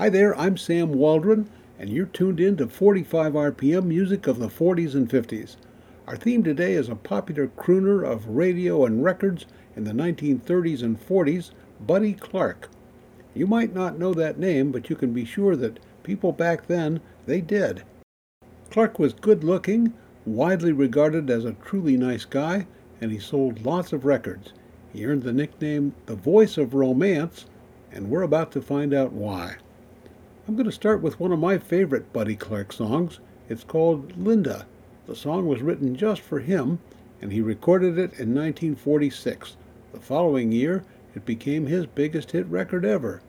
Hi there, I'm Sam Waldron, and you're tuned in to 45 RPM music of the 40s and 50s. Our theme today is a popular crooner of radio and records in the 1930s and 40s, Buddy Clark. You might not know that name, but you can be sure that people back then, they did. Clark was good looking, widely regarded as a truly nice guy, and he sold lots of records. He earned the nickname the Voice of Romance, and we're about to find out why. I'm going to start with one of my favorite Buddy Clark songs. It's called Linda. The song was written just for him, and he recorded it in 1946. The following year, it became his biggest hit record ever.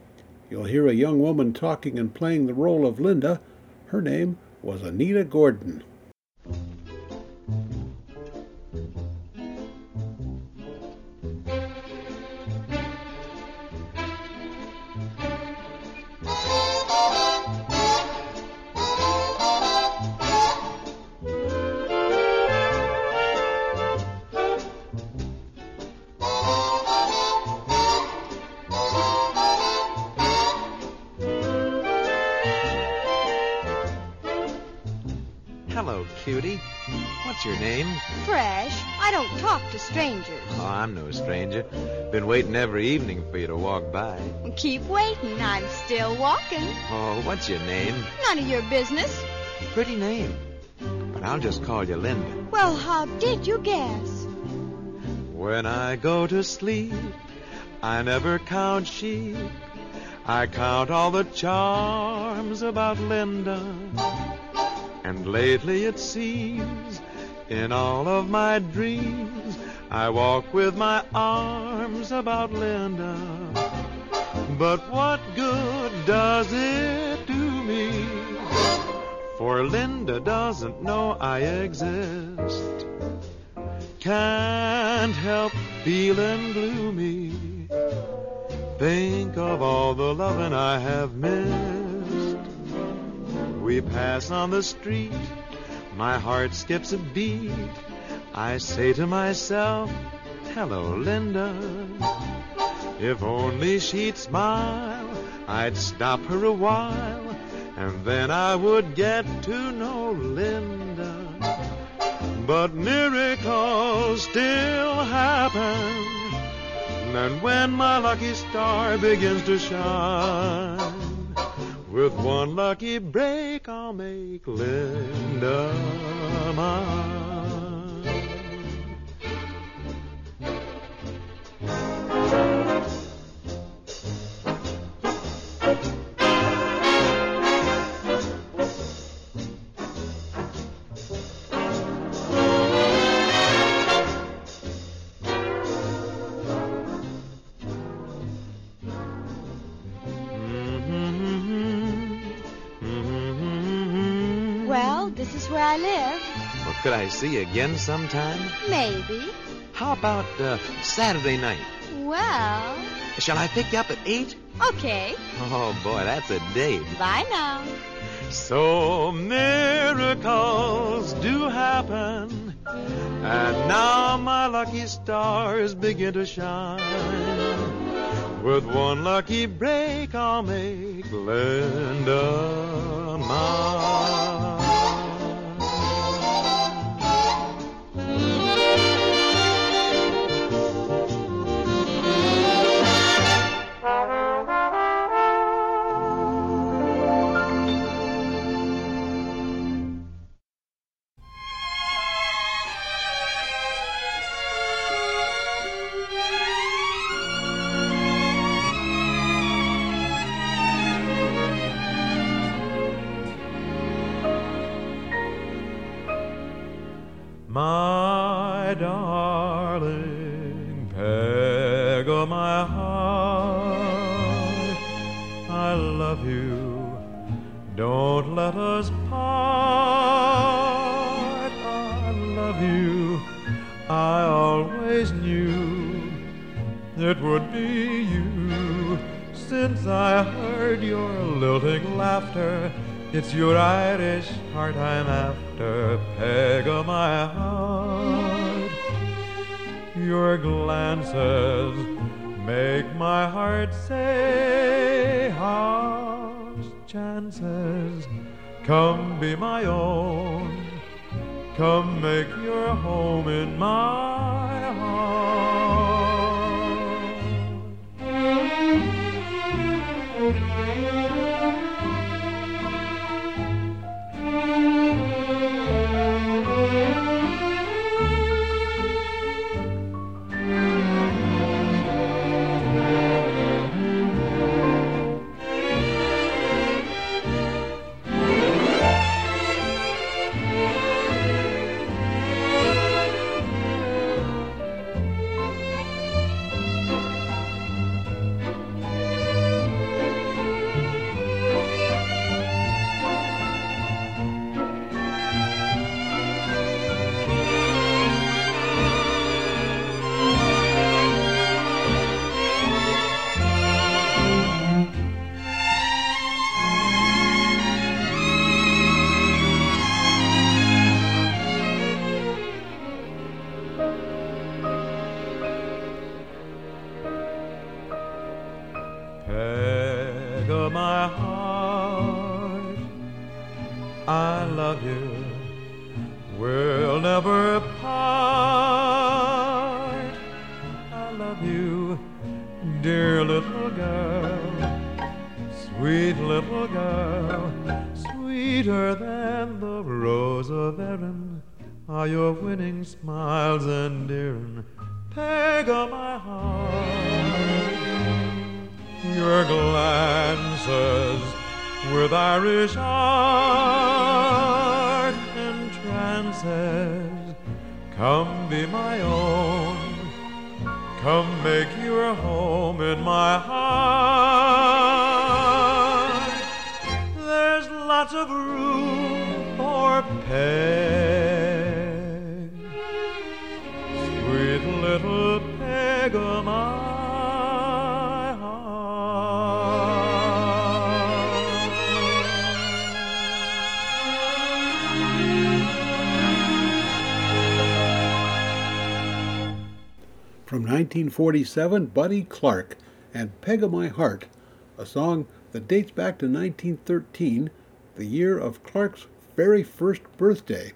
You'll hear a young woman talking and playing the role of Linda. Her name was Anita Gordon. What's your name? Fresh. I don't talk to strangers. Oh, I'm no stranger. Been waiting every evening for you to walk by. Keep waiting. I'm still walking. Oh, what's your name? None of your business. Pretty name. But I'll just call you Linda. Well, how did you guess? When I go to sleep, I never count sheep. I count all the charms about Linda. And lately it seems in all of my dreams, I walk with my arms about Linda. But what good does it do me? For Linda doesn't know I exist. Can't help feeling gloomy. Think of all the loving I have missed. We pass on the street my heart skips a beat. I say to myself, hello, Linda. If only she'd smile, I'd stop her a while, and then I would get to know Linda. But miracles still happen, and when my lucky star begins to shine, with one lucky break, I'll make Linda mine. Where I live. Well, could I see you again sometime? Maybe. How about uh, Saturday night? Well. Shall I pick you up at 8? Okay. Oh, boy, that's a date. Bye now. So miracles do happen. And now my lucky stars begin to shine. With one lucky break, I'll make Linda mine. would be you. Since I heard your lilting laughter, it's your Irish heart I'm after, peg my heart. Your glances make my heart say, chances, come be my own, come make your home in mine. From 1947, Buddy Clark and Peg of My Heart, a song that dates back to 1913, the year of Clark's very first birthday.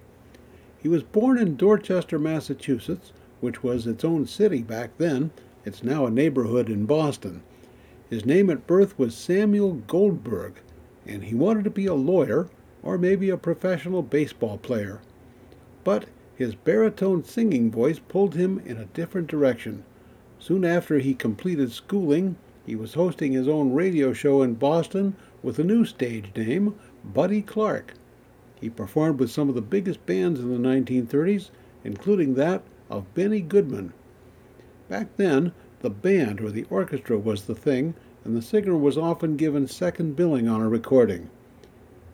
He was born in Dorchester, Massachusetts, which was its own city back then. It's now a neighborhood in Boston. His name at birth was Samuel Goldberg, and he wanted to be a lawyer or maybe a professional baseball player. But his baritone singing voice pulled him in a different direction. Soon after he completed schooling, he was hosting his own radio show in Boston with a new stage name, Buddy Clark. He performed with some of the biggest bands in the 1930s, including that of Benny Goodman. Back then, the band or the orchestra was the thing, and the singer was often given second billing on a recording.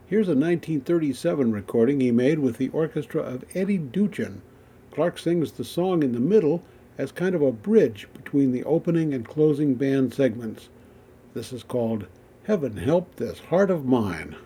Here's a 1937 recording he made with the orchestra of Eddie Duchin. Clark sings the song in the middle as kind of a bridge between the opening and closing band segments. This is called Heaven Help This Heart of Mine.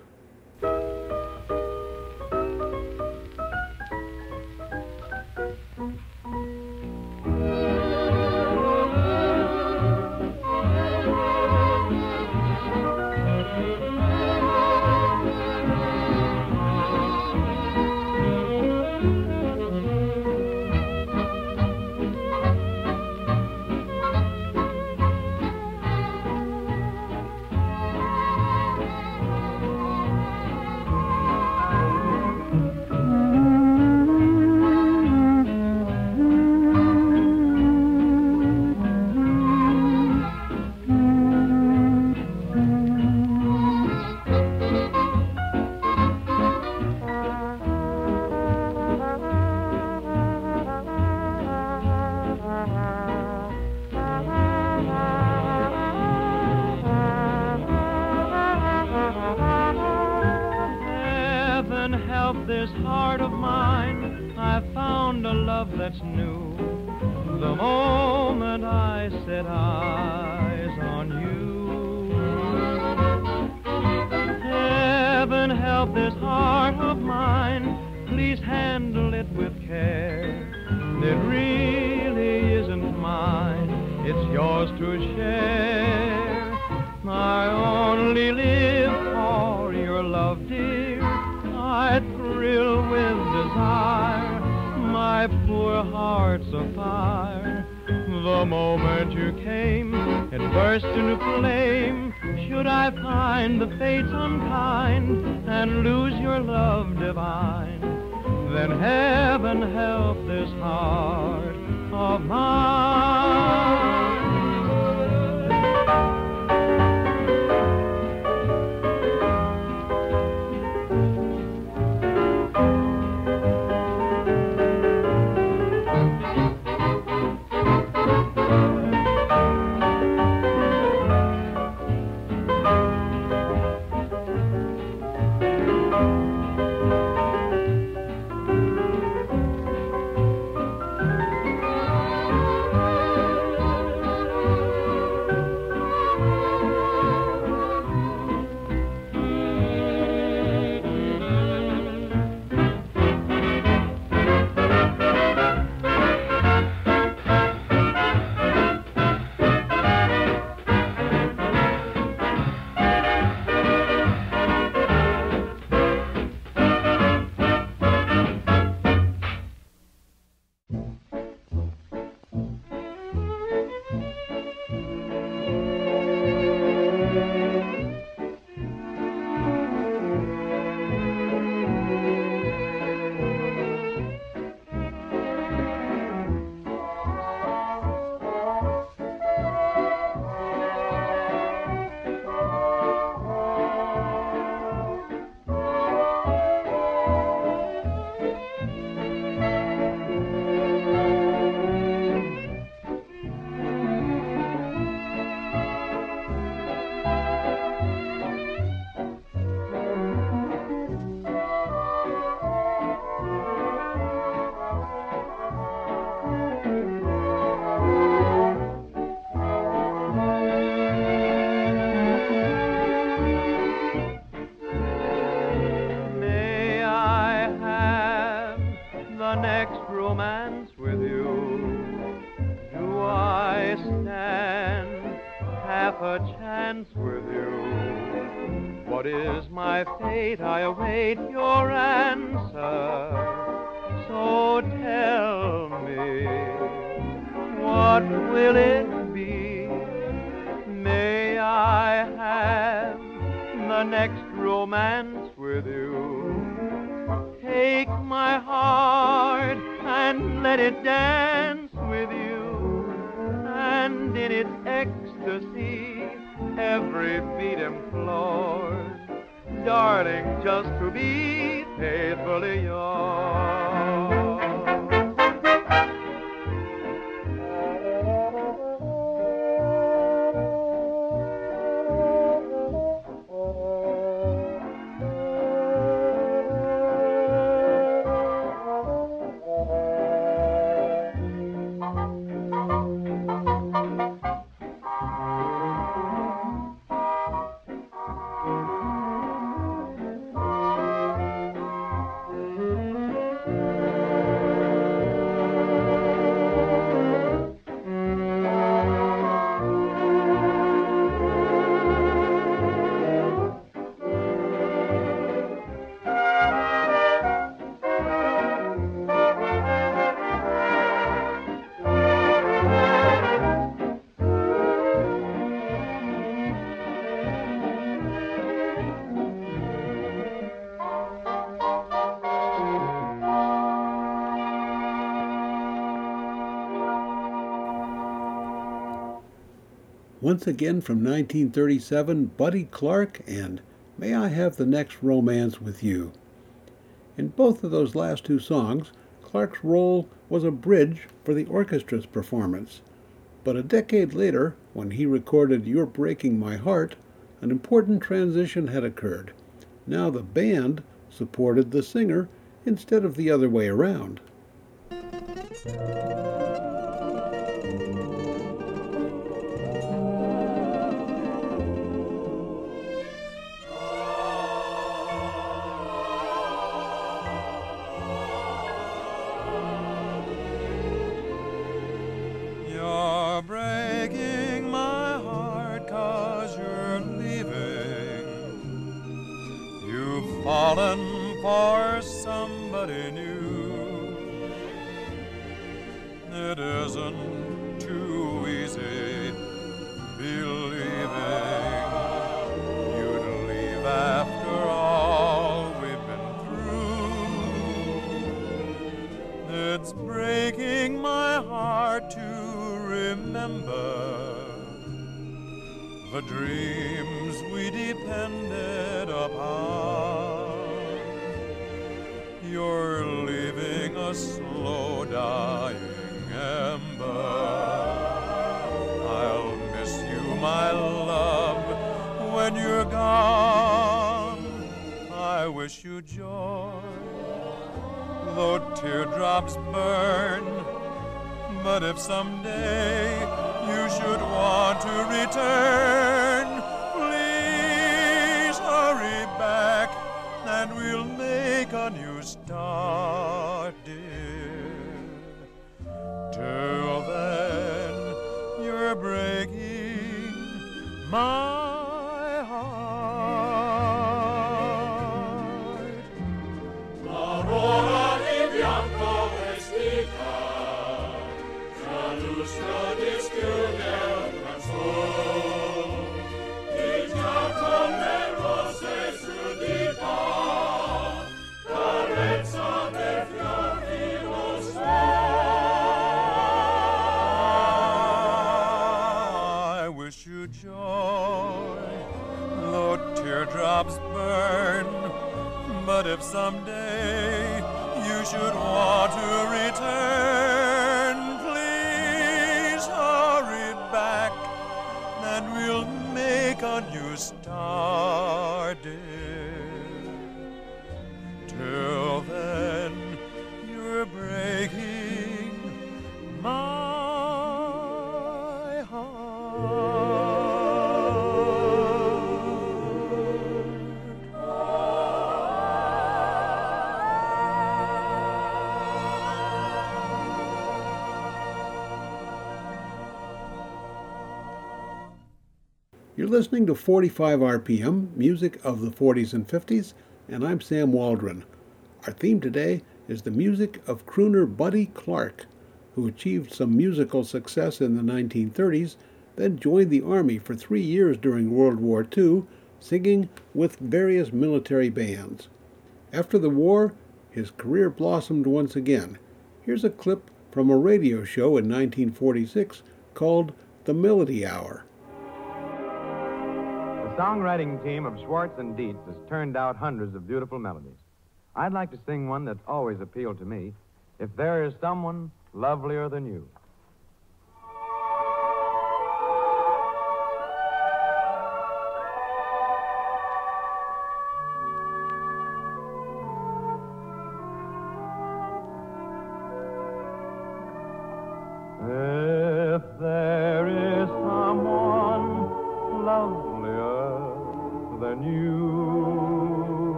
A chance with you? What is my fate? I await your answer. So tell me, what will it be? May I have the next romance with you? Take my heart and let it dance with you. And in its ecstasy, every beat implores, darling, just to be faithfully yours. Once again from 1937, Buddy Clark and May I Have the Next Romance with You. In both of those last two songs, Clark's role was a bridge for the orchestra's performance. But a decade later, when he recorded You're Breaking My Heart, an important transition had occurred. Now the band supported the singer instead of the other way around. Dreams we depended upon. You're leaving a slow dying ember. I'll miss you, my love, when you're gone. I wish you joy, though teardrops burn. But if someday you should want to return, start, dear. Till then, you're breaking my But if someday you should want to return, please hurry back and we'll make a new start, listening to 45 RPM, music of the 40s and 50s, and I'm Sam Waldron. Our theme today is the music of crooner Buddy Clark, who achieved some musical success in the 1930s, then joined the Army for three years during World War II, singing with various military bands. After the war, his career blossomed once again. Here's a clip from a radio show in 1946 called The Melody Hour. Songwriting team of Schwartz and Dietz has turned out hundreds of beautiful melodies. I'd like to sing one that's always appealed to me. If there is someone lovelier than you.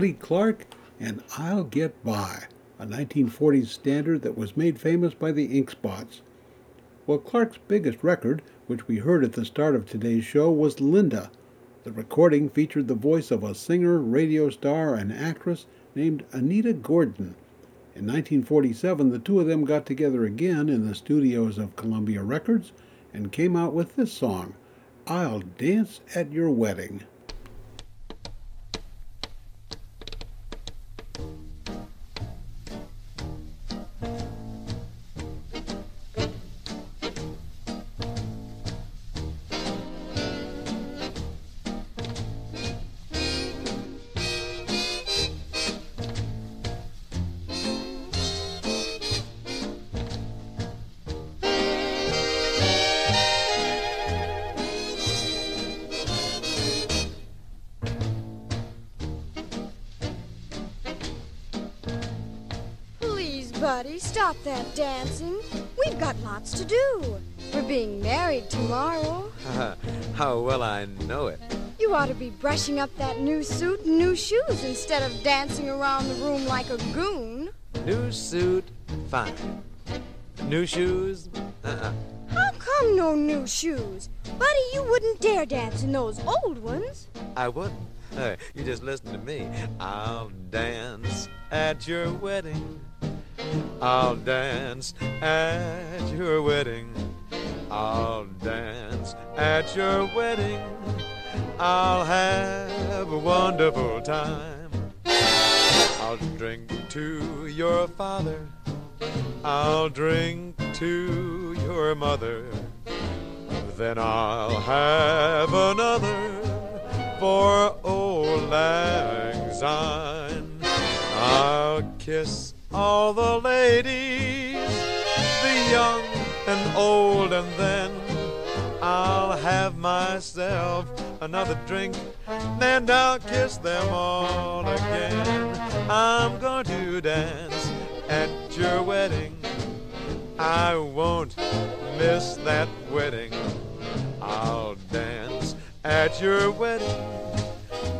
Buddy Clark and I'll Get By, a 1940s standard that was made famous by the Ink Spots. Well, Clark's biggest record, which we heard at the start of today's show, was Linda. The recording featured the voice of a singer, radio star, and actress named Anita Gordon. In 1947, the two of them got together again in the studios of Columbia Records and came out with this song, I'll Dance at Your Wedding. Stop that dancing. We've got lots to do. We're being married tomorrow. How well I know it. You ought to be brushing up that new suit and new shoes instead of dancing around the room like a goon. New suit, fine. New shoes, uh-uh. How come no new shoes? Buddy, you wouldn't dare dance in those old ones. I wouldn't. Hey, you just listen to me. I'll dance at your wedding. I'll dance at your wedding. I'll dance at your wedding. I'll have a wonderful time. I'll drink to your father. I'll drink to your mother. Then I'll have another for old lang syne. I'll kiss all the ladies, the young and old, and then I'll have myself another drink, and I'll kiss them all again. I'm going to dance at your wedding. I won't miss that wedding. I'll dance at your wedding.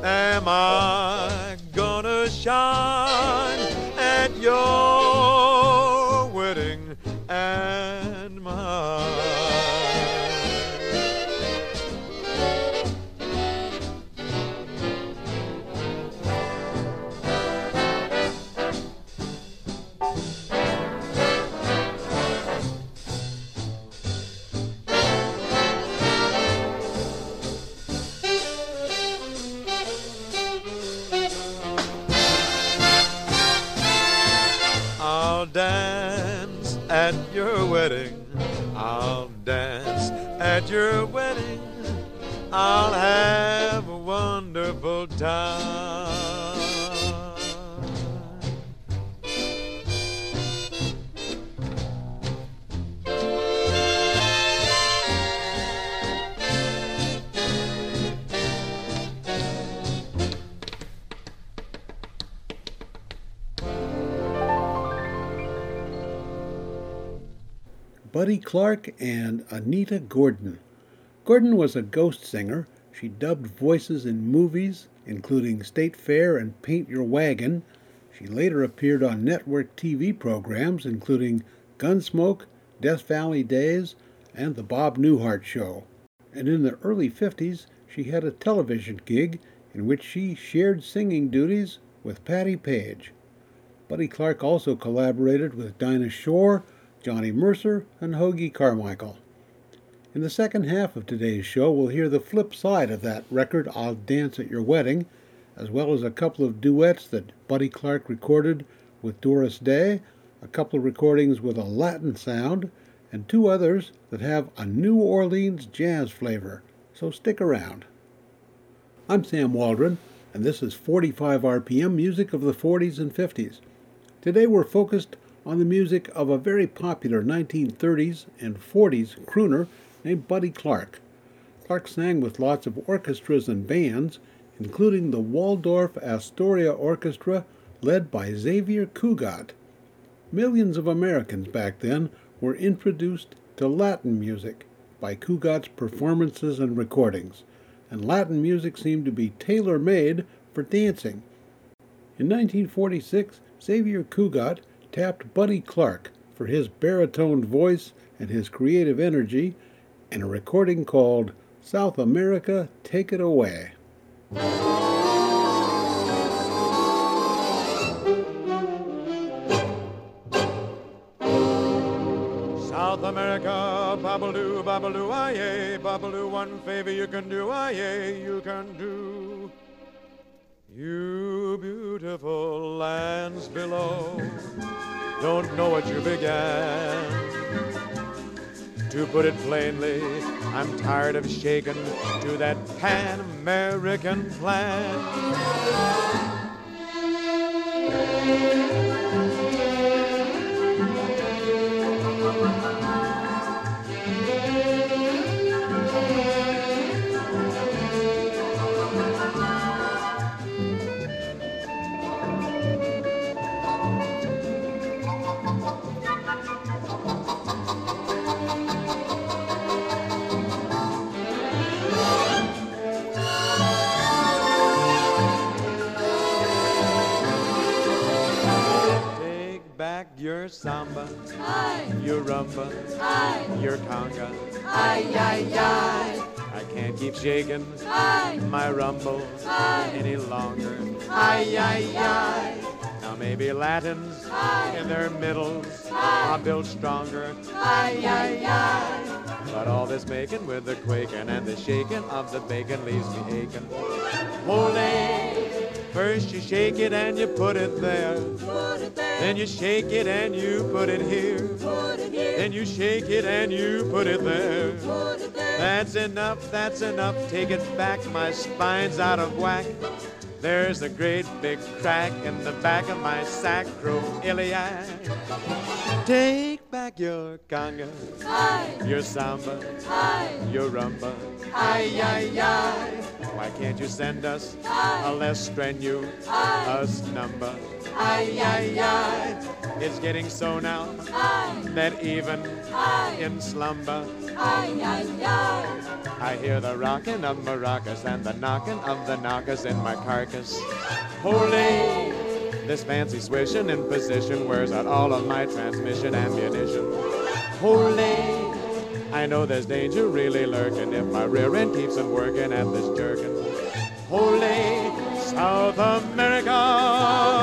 Am I gonna shine at Buddy Clark and Anita Gordon. Gordon was a ghost singer. She dubbed voices in movies, including State Fair and Paint Your Wagon. She later appeared on network TV programs, including Gunsmoke, Death Valley Days, and The Bob Newhart Show. And in the early 50s, she had a television gig in which she shared singing duties with Patti Page. Buddy Clark also collaborated with Dinah Shore, Johnny Mercer, and Hoagy Carmichael. In the second half of today's show, we'll hear the flip side of that record, I'll Dance at Your Wedding, as well as a couple of duets that Buddy Clark recorded with Doris Day, a couple of recordings with a Latin sound, and two others that have a New Orleans jazz flavor. So stick around. I'm Sam Waldron, and this is 45 RPM music of the 40s and 50s. Today we're focused on the music of a very popular 1930s and 40s crooner named Buddy Clark. Clark sang with lots of orchestras and bands, including the Waldorf Astoria Orchestra led by Xavier Cugat. Millions of Americans back then were introduced to Latin music by Cugat's performances and recordings, and Latin music seemed to be tailor made for dancing. In 1946, Xavier Cugat tapped Buddy Clark for his baritone voice and his creative energy in a recording called South America Take It Away. South America, Bubble-doo, bubble-doo, aye, bubble-doo, one favor you can do, aye, you can do. You beautiful lands below don't know what you began. To put it plainly, I'm tired of shaking to that Pan American plan. Samba, your rumba, your conga. I can't keep shaking my rumble any longer. Now maybe Latins in their middles are built stronger. But all this making with the quaking and the shaking of the bacon leaves me aching. Holy, first you shake it and you put it there. Then you shake it and you put it here. Then you shake it and you put it there. That's enough, that's enough. Take it back, my spine's out of whack. There's a great big crack in the back of my sacroiliac. Take back your conga, your samba, your rumba. Ay, ay, ay. Why can't you send us a less strenuous number? Ay, ay, ay. It's getting so now that even in slumber, I hear the rocking of maracas and the knocking of the knockers in my carcass. Holy! This fancy swishing in position wears out all of my transmission ammunition. Holy! I know there's danger really lurking if my rear end keeps on working at this jerkin. Holy South America,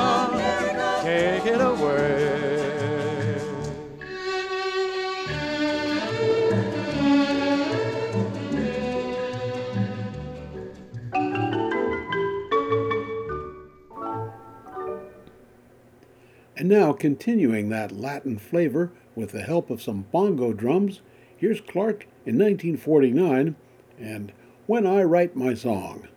And now, continuing that Latin flavor with the help of some bongo drums, here's Clark in 1949 and When I Write My Song.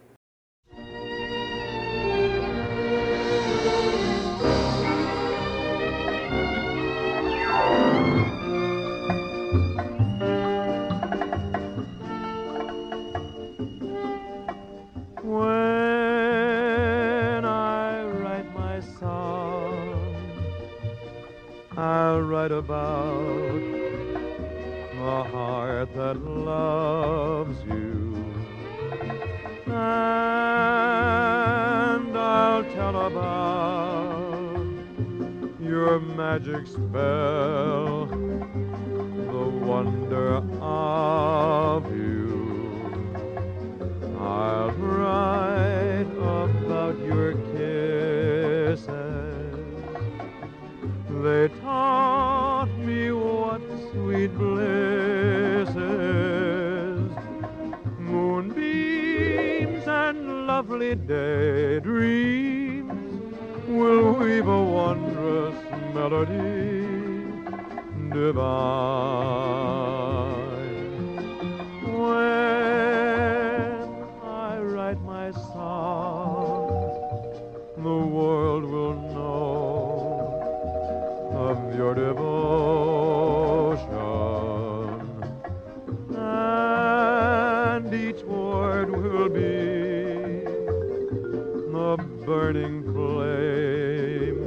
Burning flame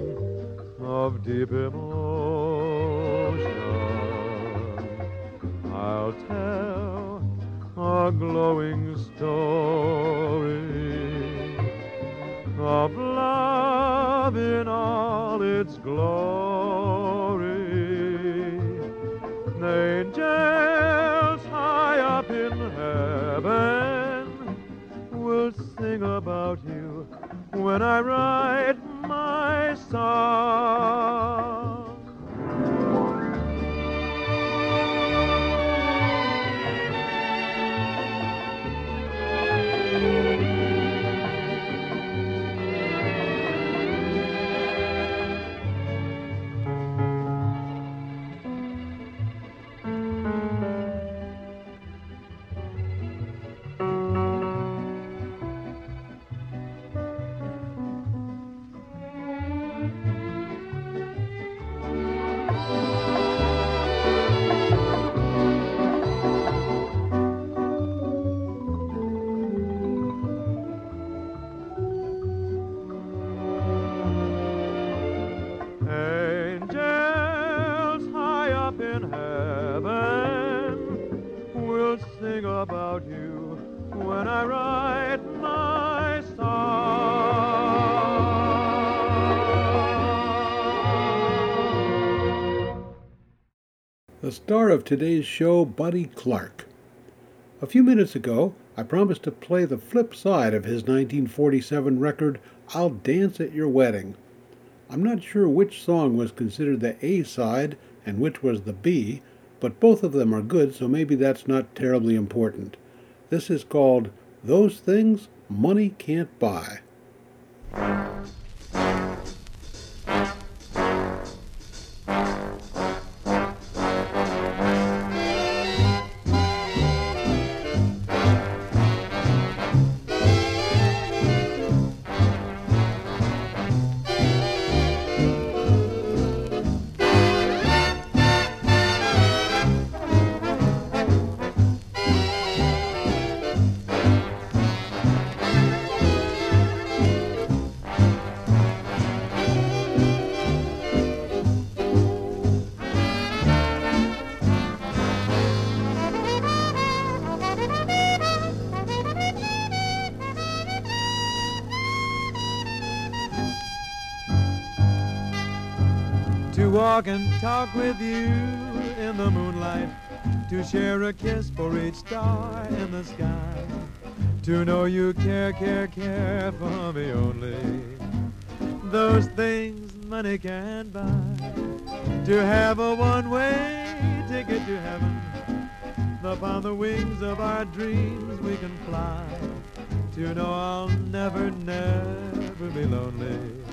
of deep star of today's show, Buddy Clark. A few minutes ago, I promised to play the flip side of his 1947 record, I'll Dance at Your Wedding. I'm not sure which song was considered the A side and which was the B, but both of them are good, so maybe that's not terribly important. This is called Those Things Money Can't Buy. Talk with you in the moonlight. To share a kiss for each star in the sky. To know you care, care, care for me only. Those things money can't buy. To have a one-way ticket to heaven. Upon the wings of our dreams we can fly. To know I'll never, never be lonely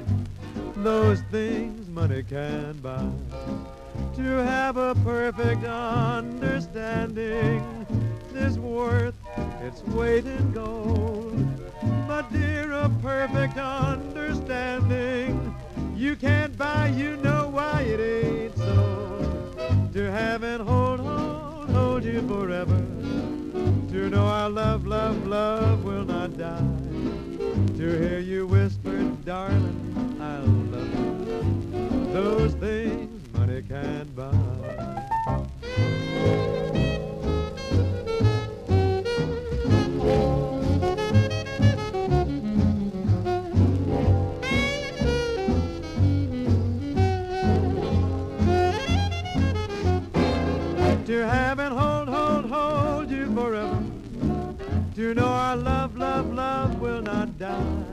those things money can buy. To have a perfect understanding is worth its weight in gold. But dear, a perfect understanding you can't buy, you know why it ain't so. To have and hold, hold, hold you forever. To know our love, love, love will not die. To hear you whisper, darling, I love you. Those things can't buy. To have and hold, hold, hold you forever. To know our love, love, love will not die.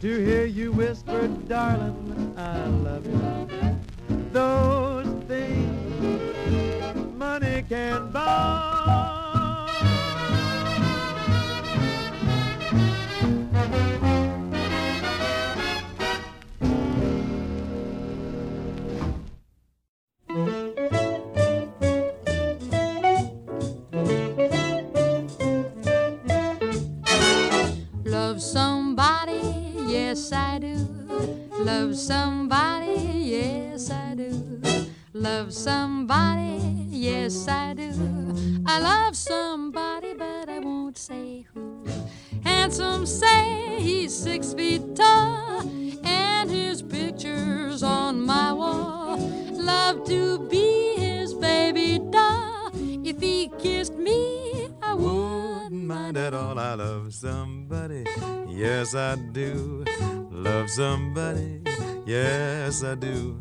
To hear you whisper, darling, I love you. Things money can buy. Somebody, yes I do. Love somebody, yes I do.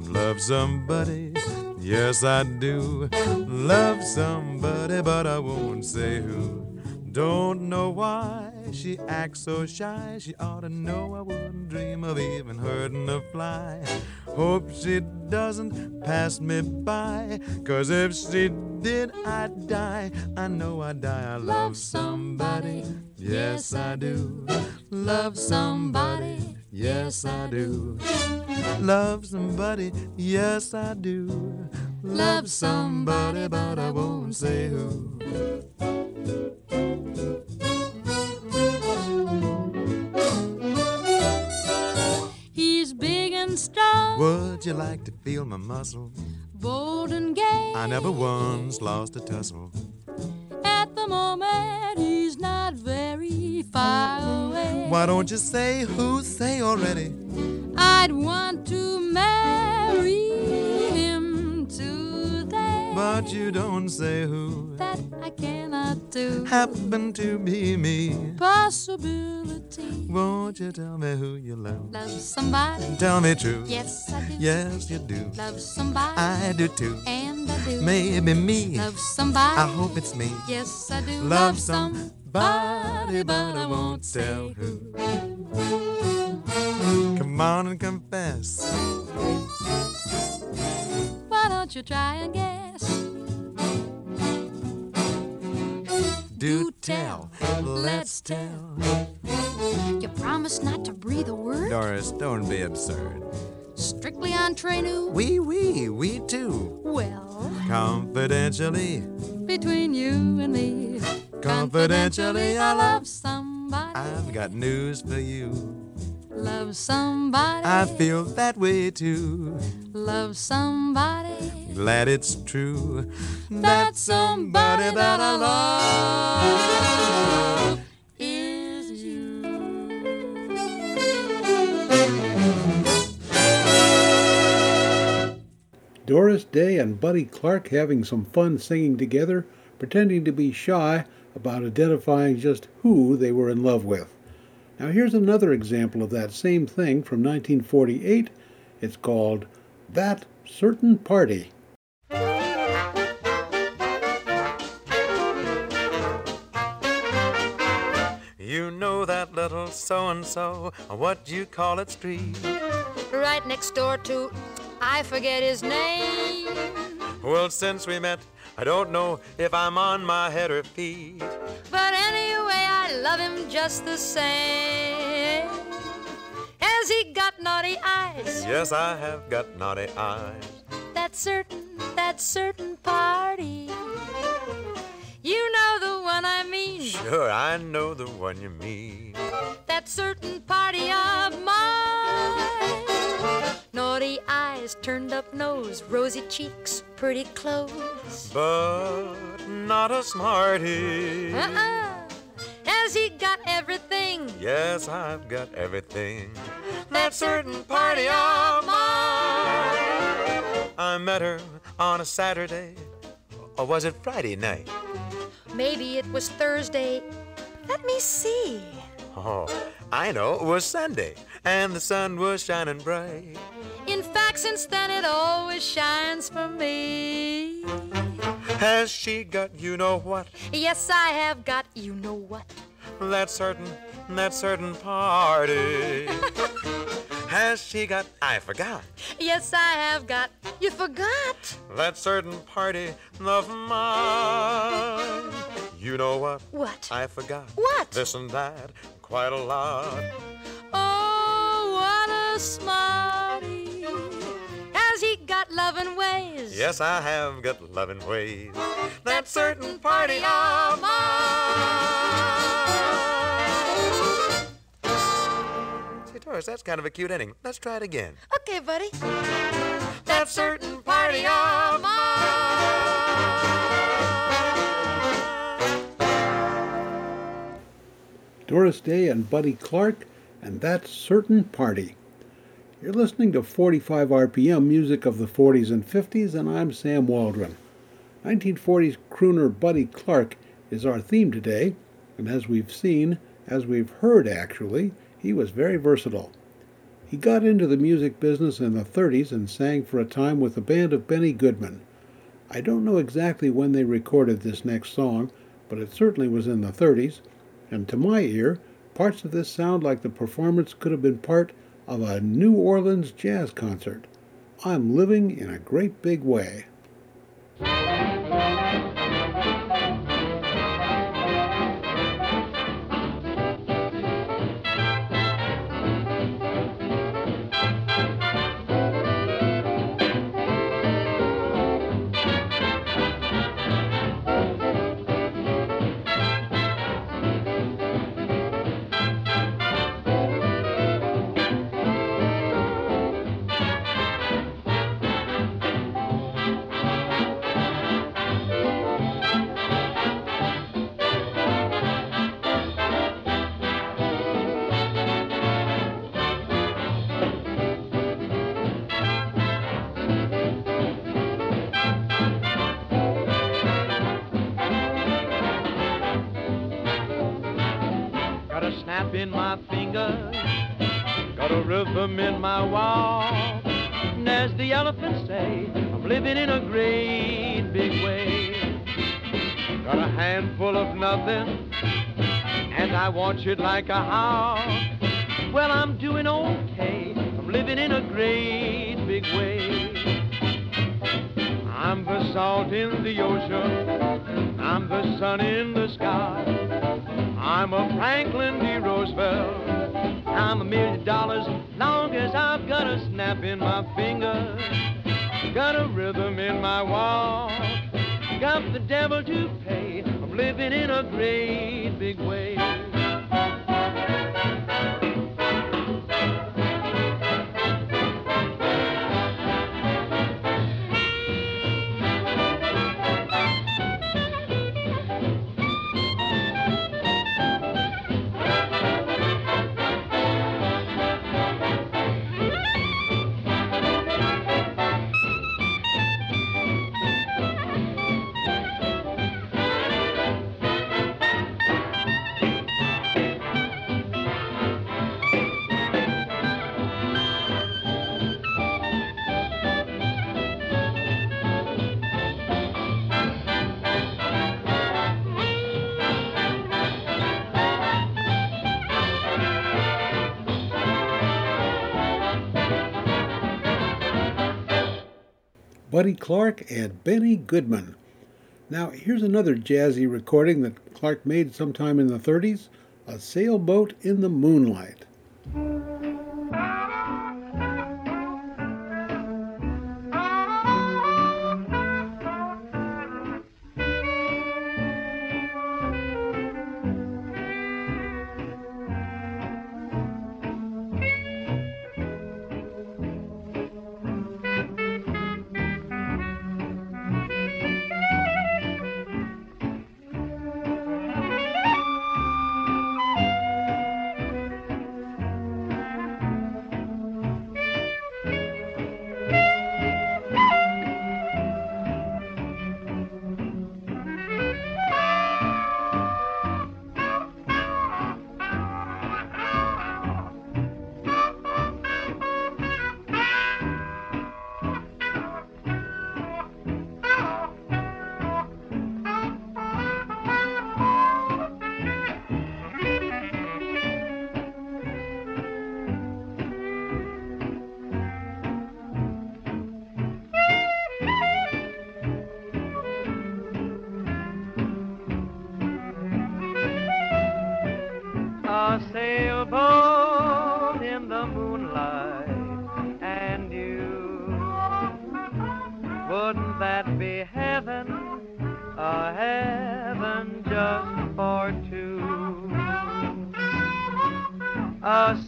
Love somebody, yes I do. Love somebody, but I won't say who. Don't know why she acts so shy. She ought to know I wouldn't dream of even hurting a fly. Hope she doesn't pass me by. Cause if she did, I'd die. I know I'd die. I love somebody. Yes, I do. Love somebody. Yes, I do. Love somebody. Yes, I do. Love somebody, but I won't say who. And strong, Would you like to feel my muscle? bold and gay. I never once lost a tussle. At the moment, he's not very far away. Why don't you say who? Say already. I'd want to marry. But you don't say who. that I cannot do. Happen to be me. Possibility. Won't you tell me who you love? Love somebody. Tell me true. Yes, I do. Yes, you do. Love somebody. I do too. And I do. Maybe me. Love somebody. I hope it's me. Yes, I do. Love somebody, but I won't tell who. Come on and confess. Why don't you try guess? Do tell. Let's tell. You promised not to breathe a word? Doris, don't be absurd. Strictly entre nous? We, we, we too. Well, Confidentially, between you and me. confidentially, I love. somebody. I've got news for you. Love somebody. I feel that way too. Love somebody. Glad it's true. That somebody that I love is you. Doris Day and Buddy Clark having some fun singing together, pretending to be shy about identifying just who they were in love with. Now, here's another example of that same thing from 1948. It's called That Certain Party. You know that little so and so, what do you call it street. Right next door to, I forget his name. Well, since we met, I don't know if I'm on my head or feet. But anyway, I love him just the same. Has he got naughty eyes? Yes, I have got naughty eyes. That certain, that certain party. You know the one I mean. Sure, I know the one you mean. That certain party of mine. Naughty eyes, turned up nose, rosy cheeks, pretty clothes. But not a smarty. Uh-uh. Has he got everything? Yes, I've got everything. That certain party of mine. I met her on a Saturday. Or was it Friday night? Maybe it was Thursday. Let me see. Oh, I know. It was Sunday. And the sun was shining bright. In fact, since then it always shines for me. Has she got you know what? Yes, I have got you know what. That certain, that certain party. Has she got, I forgot, Yes, I have got. You forgot. that certain party of mine? You know what? What? I forgot. What? This and that, quite a lot. Oh, what a smarty. Has he got loving ways? Yes, I have got loving ways. That certain party of mine. Say, Doris, that's kind of a cute ending. Let's try it again. Okay, buddy. That certain party of mine. Doris Day and Buddy Clark, and That Certain Party. You're listening to 45 RPM music of the 40s and 50s, and I'm Sam Waldron. 1940s crooner Buddy Clark is our theme today, and as we've seen, as we've heard actually, he was very versatile. He got into the music business in the 30s and sang for a time with the band of Benny Goodman. I don't know exactly when they recorded this next song, but it certainly was in the 30s, and to my ear, parts of this sound like the performance could have been part of a New Orleans jazz concert. I'm living in a great big way. In my fingers, got a rhythm in my walk. And as the elephants say, I'm living in a great big way. Got a handful of nothing, and I want you like a house. Well, I'm doing okay. I'm living in a great big way. I'm the salt in the ocean. I'm the sun in the sky. I'm a Franklin D. Roosevelt. I'm a million dollars long as I've got a snap in my finger. Got a rhythm in my walk. Got the devil to pay. I'm living in a great big way. Buddy Clark and Benny Goodman. Now, here's another jazzy recording that Clark made sometime in the 30s A Sailboat in the Moonlight.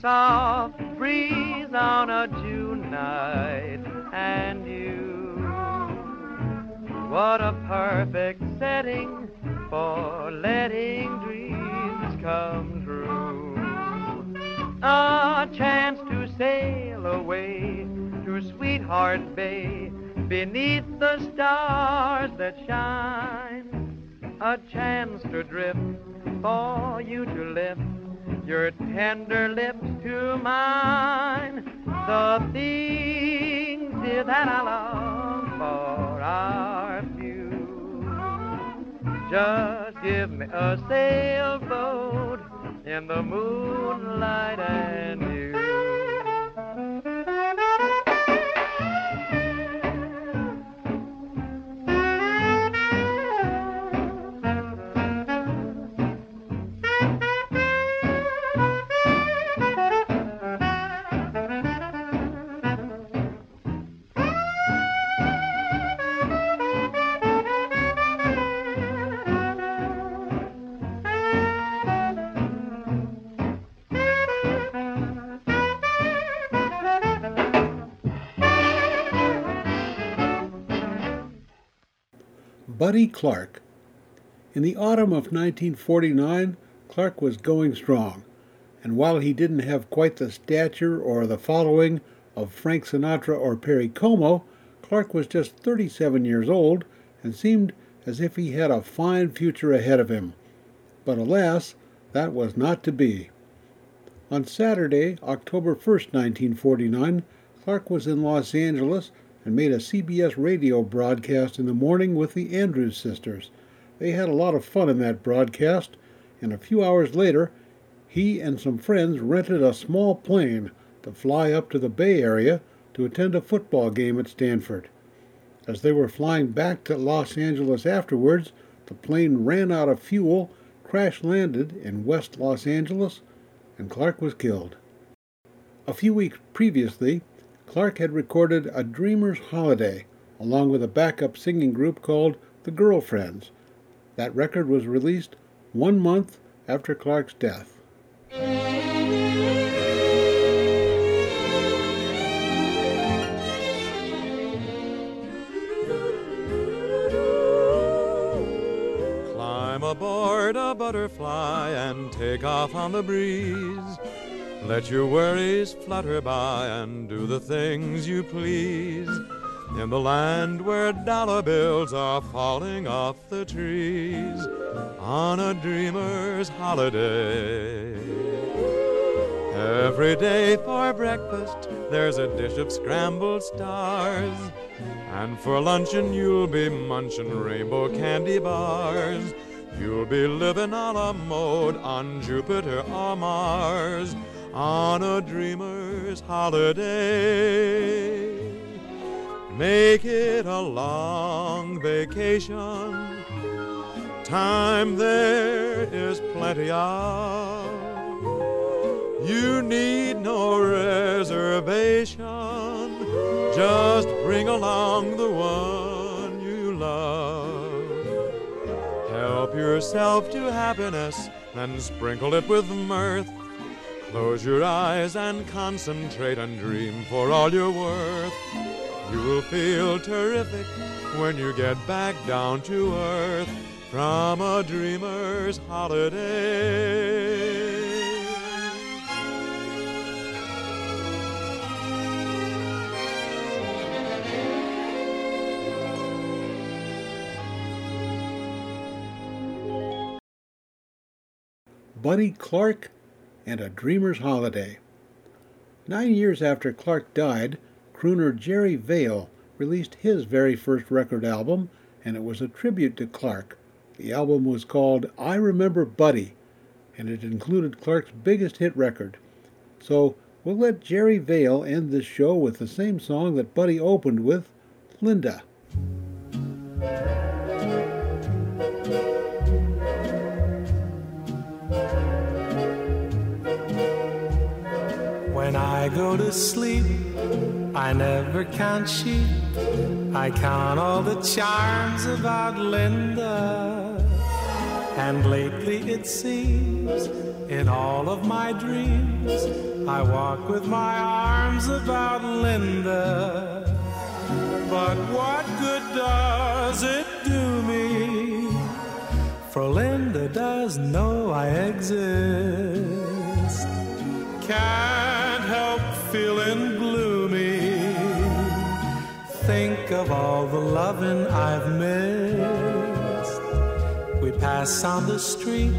Soft breeze on a June night and you. What a perfect setting for letting dreams come true. A chance to sail away to Sweetheart Bay beneath the stars that shine. A chance to drift for you to lift your tender lips to mine. The things dear, that I long for are few. Just give me a sailboat in the moonlight and Buddy Clark. In the autumn of 1949, Clark was going strong, and while he didn't have quite the stature or the following of Frank Sinatra or Perry Como, Clark was just 37 years old and seemed as if he had a fine future ahead of him. But alas, that was not to be. On Saturday, October 1, 1949, Clark was in Los Angeles and made a CBS radio broadcast in the morning with the Andrews sisters. They had a lot of fun in that broadcast, and a few hours later, he and some friends rented a small plane to fly up to the Bay Area to attend a football game at Stanford. As they were flying back to Los Angeles afterwards, the plane ran out of fuel, crash landed in West Los Angeles, and Clark was killed. A few weeks previously, Clark had recorded A Dreamer's Holiday along with a backup singing group called The Girl Friends. That record was released one month after Clark's death. Climb aboard a butterfly and take off on the breeze. Let your worries flutter by and do the things you please. In the land where dollar bills are falling off the trees on a dreamer's holiday. Every day for breakfast, there's a dish of scrambled stars. And for luncheon, you'll be munching rainbow candy bars. You'll be living on a mode on Jupiter or Mars on a dreamer's holiday. Make it a long vacation. Time there is plenty of. You need no reservation. Just bring along the one you love. Help yourself to happiness and sprinkle it with mirth. Close your eyes and concentrate and dream for all you're worth. You'll feel terrific when you get back down to earth from a dreamer's holiday. Buddy Clark and A Dreamer's Holiday. Nine years after Clark died, crooner Jerry Vale released his very first record album, and it was a tribute to Clark. The album was called I Remember Buddy, and it included Clark's biggest hit record. So we'll let Jerry Vale end this show with the same song that Buddy opened with, Linda. When I go to sleep, I never count sheep. I count all the charms about Linda. And lately it seems, in all of my dreams, I walk with my arms about Linda. But what good does it do me? For Linda does know I exist. Can't of all the loving I've missed. We pass on the street,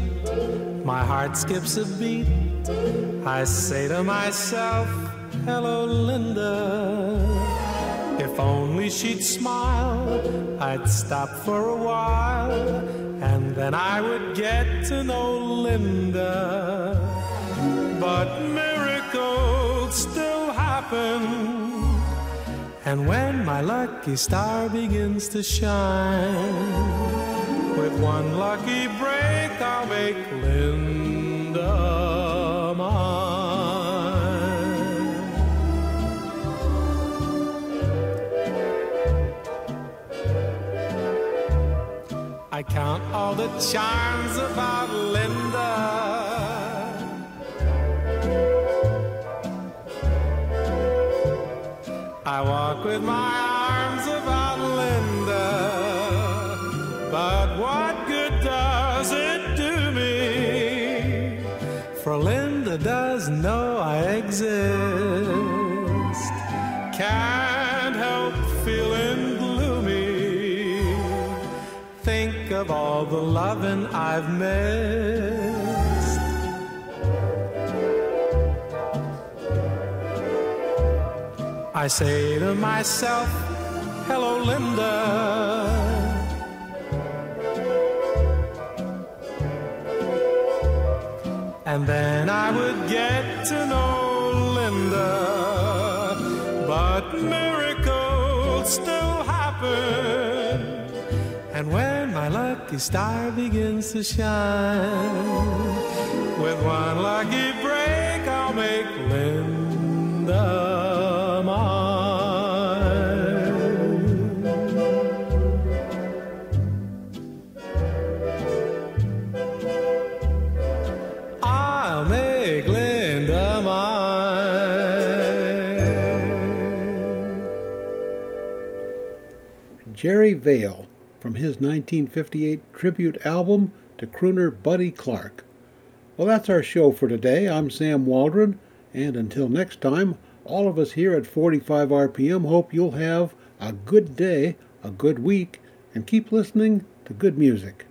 my heart skips a beat. I say to myself, Hello, Linda. If only she'd smile, I'd stop for a while, and then I would get to know Linda. But miracles still happen. And when my lucky star begins to shine, with one lucky break, I'll make Linda mine. I count all the charms about Linda. I walk with my arms about Linda. But what good does it do me? For Linda does know I exist. Can't help feeling gloomy. Think of all the loving I've missed. I say to myself, hello, Linda. And then I would get to know Linda. But miracles still happen. And when my lucky star begins to shine, with one lucky break, I'll make Linda Vale from his 1958 tribute album to crooner Buddy Clark. Well, that's our show for today. I'm Sam Waldron, and until next time, all of us here at 45 RPM hope you'll have a good day, a good week, and keep listening to good music.